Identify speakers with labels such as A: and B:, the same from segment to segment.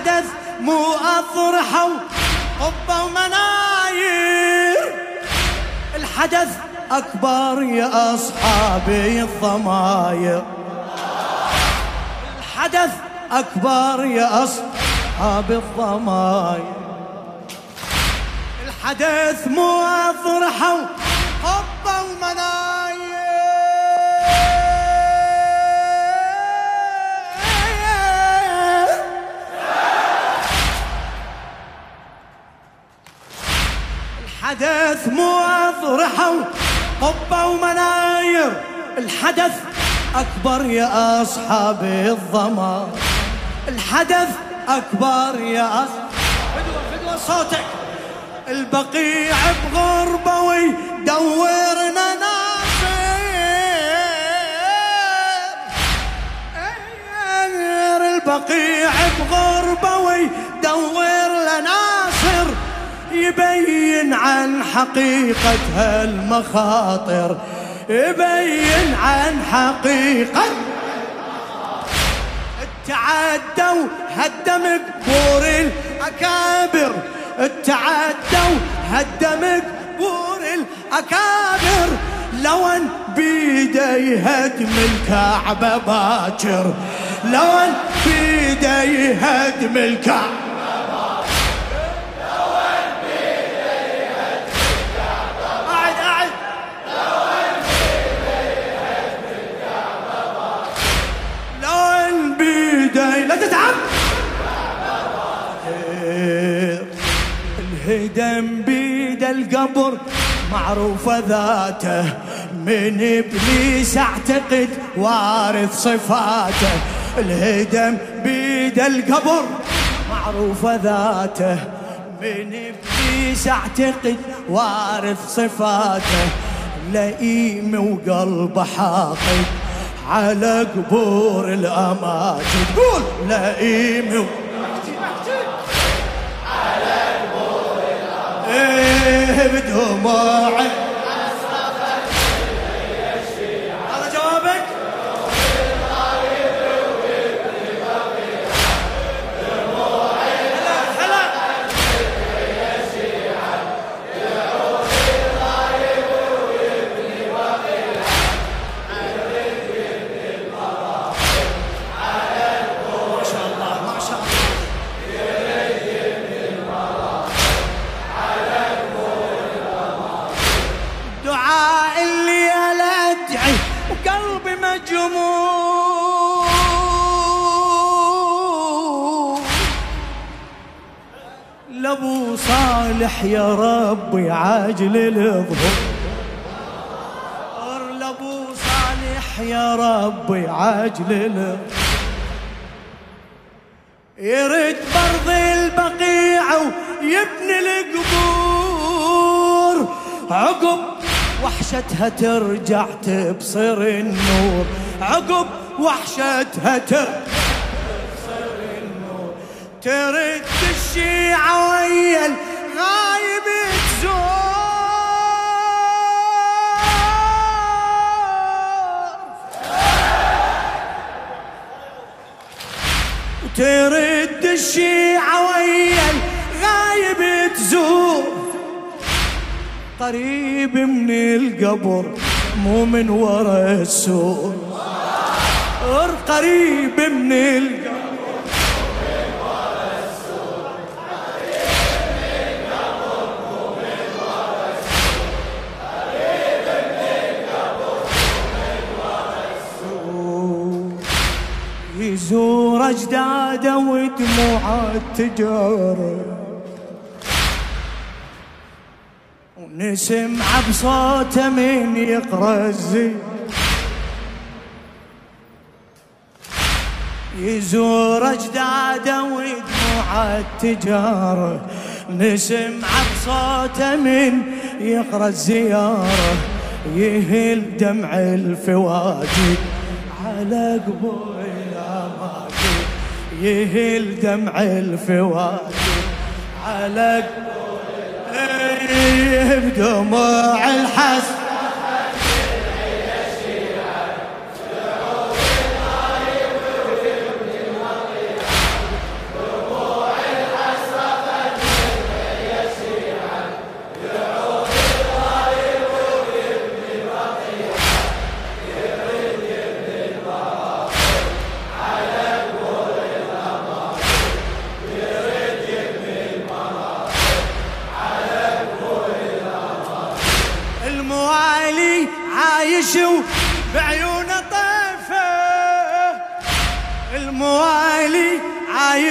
A: الحدث مو أطرحة قبة ومناير الحدث أكبر يا أصحابي الضماير. الحدث أكبر يا أصحاب الضماير. الحدث مو أطرحة قبة ومناير الحدث مو أضرحة قبة ومناير. الحدث أكبر يا أصحاب الضما الحدث أكبر يا أصحاب فدوة فدوة صوتك. البقيع بغربة ويدورنا ناصر. البقيع بغربة ويدور لناصر يبين عن حقيقة هالمخاطر يبين عن حقيقة. تعدوا هدم قبور الأكابر تعدوا هدم قبور الأكابر. لو أن بيده يهدم الكعبة باكر لو أن بيده يهدم الكعبة الهدم بيد القبر معروفة ذاته. من إبليس أعتقد وارث صفاته. الهدم بيد القبر معروفة ذاته. من إبليس أعتقد وارث صفاته. لئيم وقلبه حاقد على قبور الأماجد. قول! لئيم. إيه صالح يا ربي عاجل الظهور. لأبو صالح يا ربي عاجل الظهور. يرد برض البقيع ويبني القبور. عقب وحشتها ترجع تبصر النور. عقب وحشتها تبصر النور. ترد الشيعة ويا الغايب تزور. وترد الشيعة ويا الغايب تزور. قريب من القبر مو من ورا السور. قريب من القبر واجداده ودموعه تجر ونسمع بصوته من يقرأ يزور اجداده ودموعه تجاره نسمع بصوته من يقرأ الزيارة. يهل دمع الفواجد على قبور يهل دمع الفواجد على بدموع الحسن.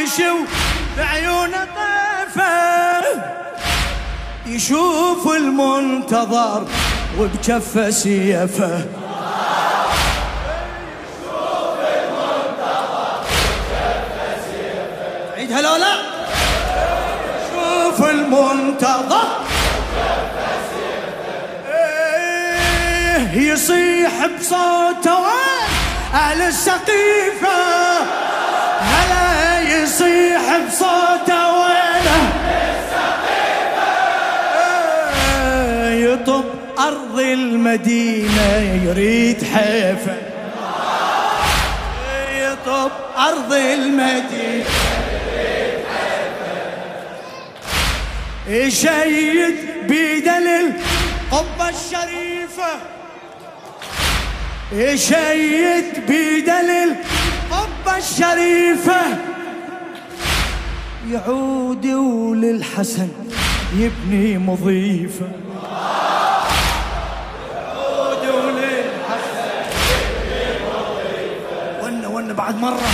A: عايش بعيونه طيفة. يشوف المنتظر وبجفه سيفه. عيدها لو لا شوف المنتظر يصيح بصوته. أهل السقيفة. هلا يصيح بصوته وينه؟ يطب أرض المدينة يريد حيفه يطب أرض المدينة يشيد بيدل القبة الشريفة. يشيد بيدل القبة الشريفة. يعود وللحسن يبني مضيفة. يعود وللحسن يبني مضيفة. ون ون بعد مرة.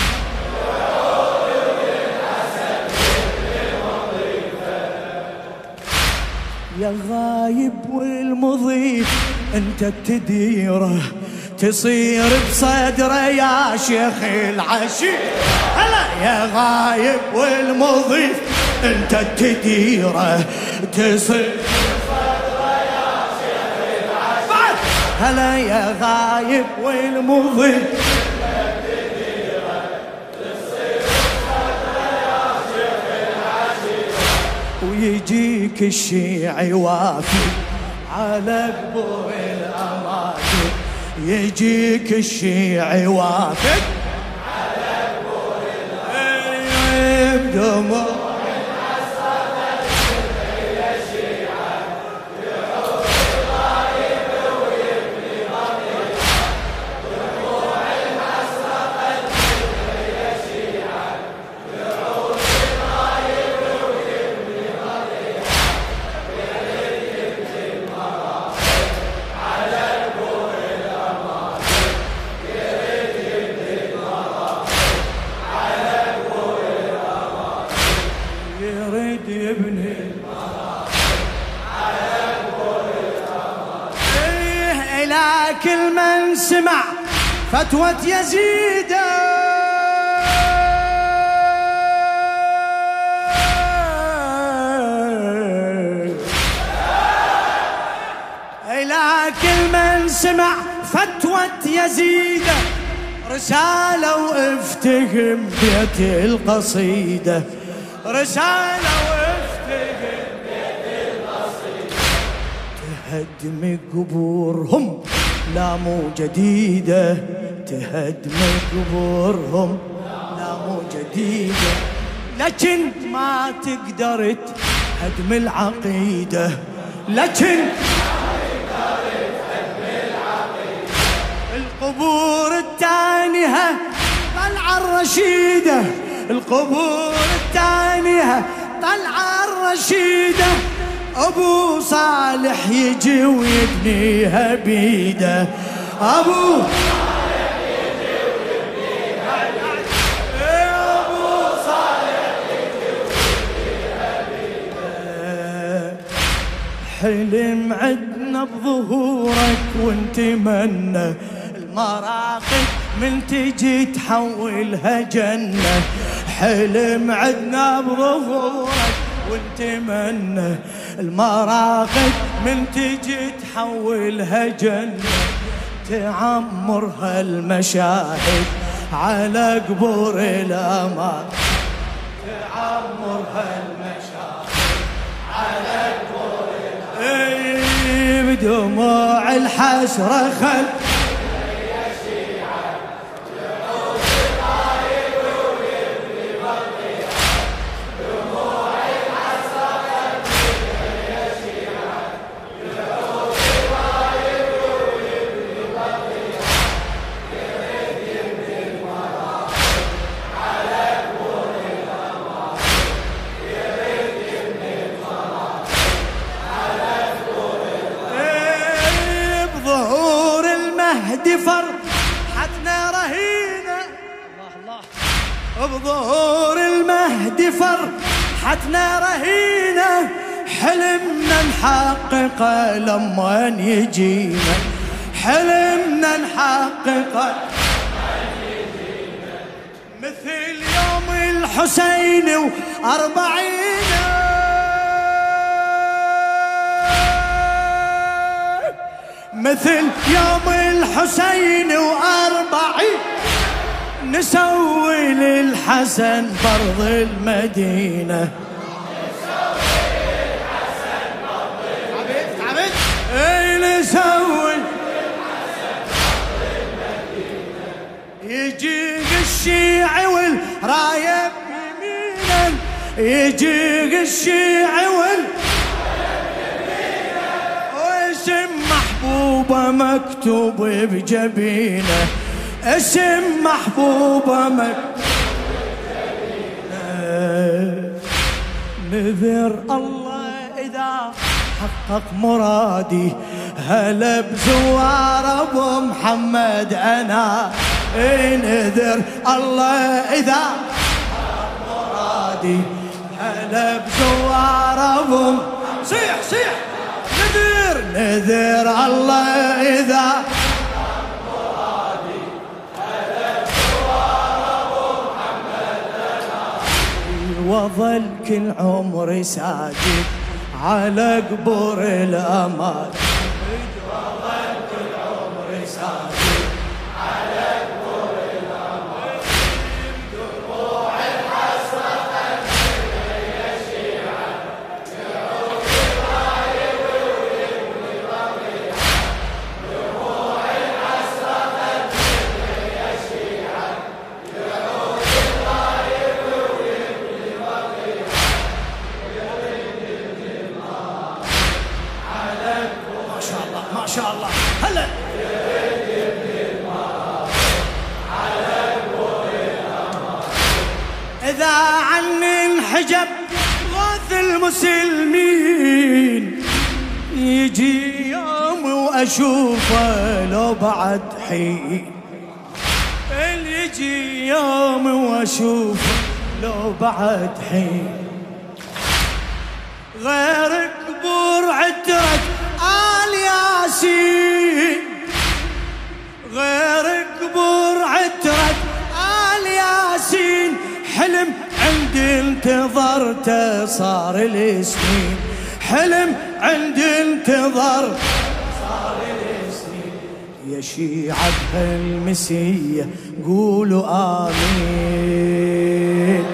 A: يا غايب والمضيف انت تديره. تصير بصدره يا شيخ العشي. هلا يا غايب والمضيف انت تديره تصير. هلا يا غايب والمضيف. ويجيك الشيعي وافي على الاماكن يجيك الشيعي وافد على قبور بدموع كل من سمع فتوى يزيد. إلى كل من سمع فتوى يزيد. رسالة وإفتهم بيت القصيدة. رسالة تهدم قبورهم لا مو جديدة. تهدم قبورهم لا مو جديدة. لكن ما تقدر تهدم العقيدة. لكن القبور التانية طلع الرشيدة. القبور التانية طلع الرشيدة أبو صالح يجي ويبنيها بيده. بيده حلم عدنا بظهورك وانت من المراقب من تجي تحولها جنة. حلم عدنا بظهورك ونتمنى المراقد من تجي تحولها جنة. تعمرها المشاهد على قبور الأمان تعمرها المشاهد على قبور الأمان بدموع الحسرة خل بظهور المهدي فرحتنا رهينة. حلمنا نحققه لما يجينا. حلمنا نحققه مثل يوم الحسين وأربعين مثل يوم الحسين وأربعين. نسوي للحسن فرض المدينة. أي نسوي يجيك الشيعي والرايب يمينا يجيك الشيعي وال محبوبة مكتوب بجبينة. اسم محبوبة مك نذر الله إذا حقق مرادي. هلا بزوار أبو محمد أنا؟ نذر الله إذا حقق مرادي. هلا بزوار أبو صيح صيح نذر الله إذا وظل كل عمري ساجد على قبور الأمان حجب غاث المسلمين يجي يوم وأشوفه لو بعد حين. يجي يوم وأشوفه لو بعد حين. غير قبور عترة آل ياسين غير قبور عترة آل ياسين. حلم عندي انتظرته صار السنين حلم عندي انتظر صار السنين يا شيعة بهالمسية قولوا آمين.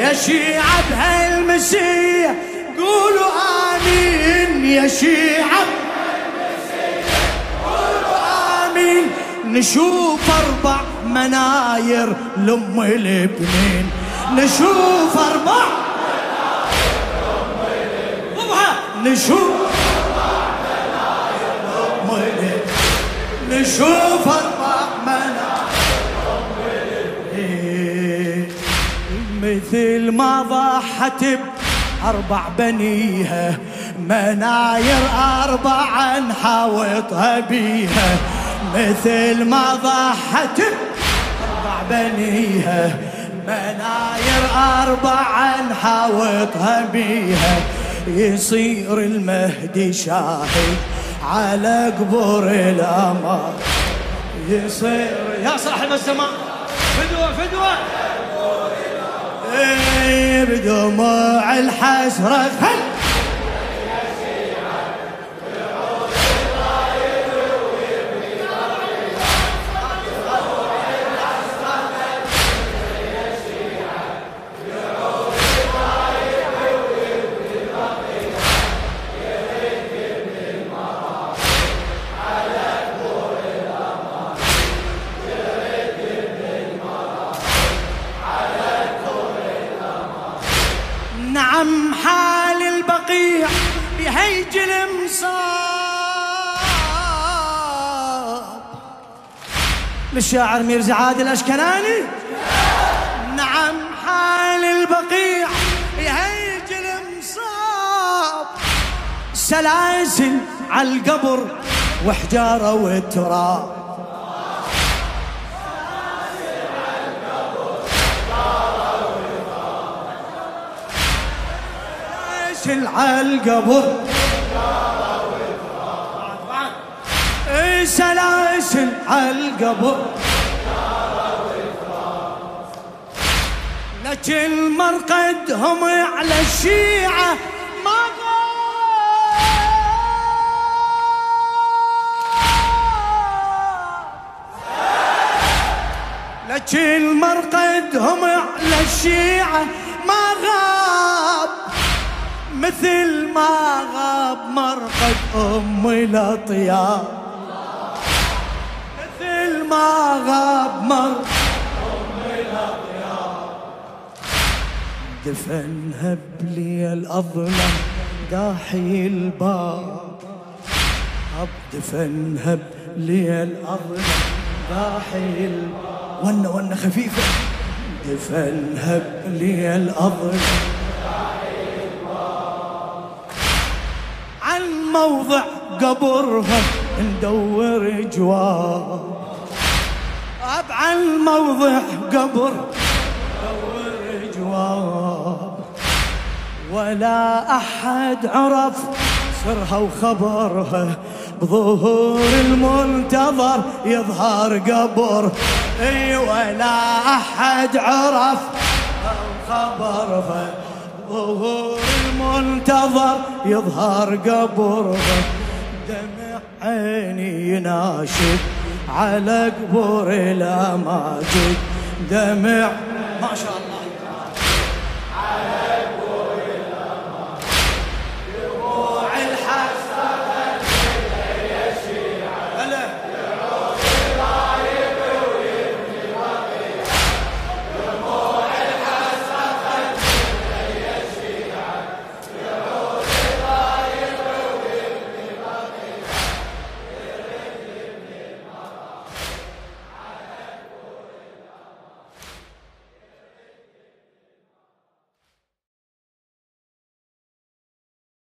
A: يا شيعة بهالمسية قولوا آمين. يا شيعة نشوف أربع مناير لأم الابنين. نشوف أربع نشوف نشوف أربع مناير. مثل ما ضحت بأربع بنيها مناير أربعا حاوطها بيها. مثل ما ضحت بأربع بنيها مناير أربعا حاوطها بيها. يصير المهدي شاهد على قبور الأمر. يصير
B: يا صاحب الزمان فدوة فدوة.
A: إيه، بدموع الحسرة خل بهيج المصاب للشاعر ميرزا عادل الاشكناني نعم حال البقيع. بهيج المصاب سلاسل على القبر وحجارة سلاسل على القبر سلاسل على القبر. لكن مرقدهم على الشيعة ما لكن مرقدهم على الشيعة ما غاب. مثل ما غاب مرقد أم الأطياب. مثل ما غاب الاطياب دفنها بلي الاظلم داحي الباب دفنها بلي الاظلم داحي الباب ونه ونه خفيفه دفنها بلي الاظلم عن موضع قبرها ندور جواب. أب عن موضع قبر. ندور جواب ولا أحد عرف سرها وخبرها بظهور المنتظر يظهر قبر. إي ولا أحد عرف خبرها ظهور المنتظر يظهر قبره دمع عيني يناشد على قبور الاماجد دمع ما شاء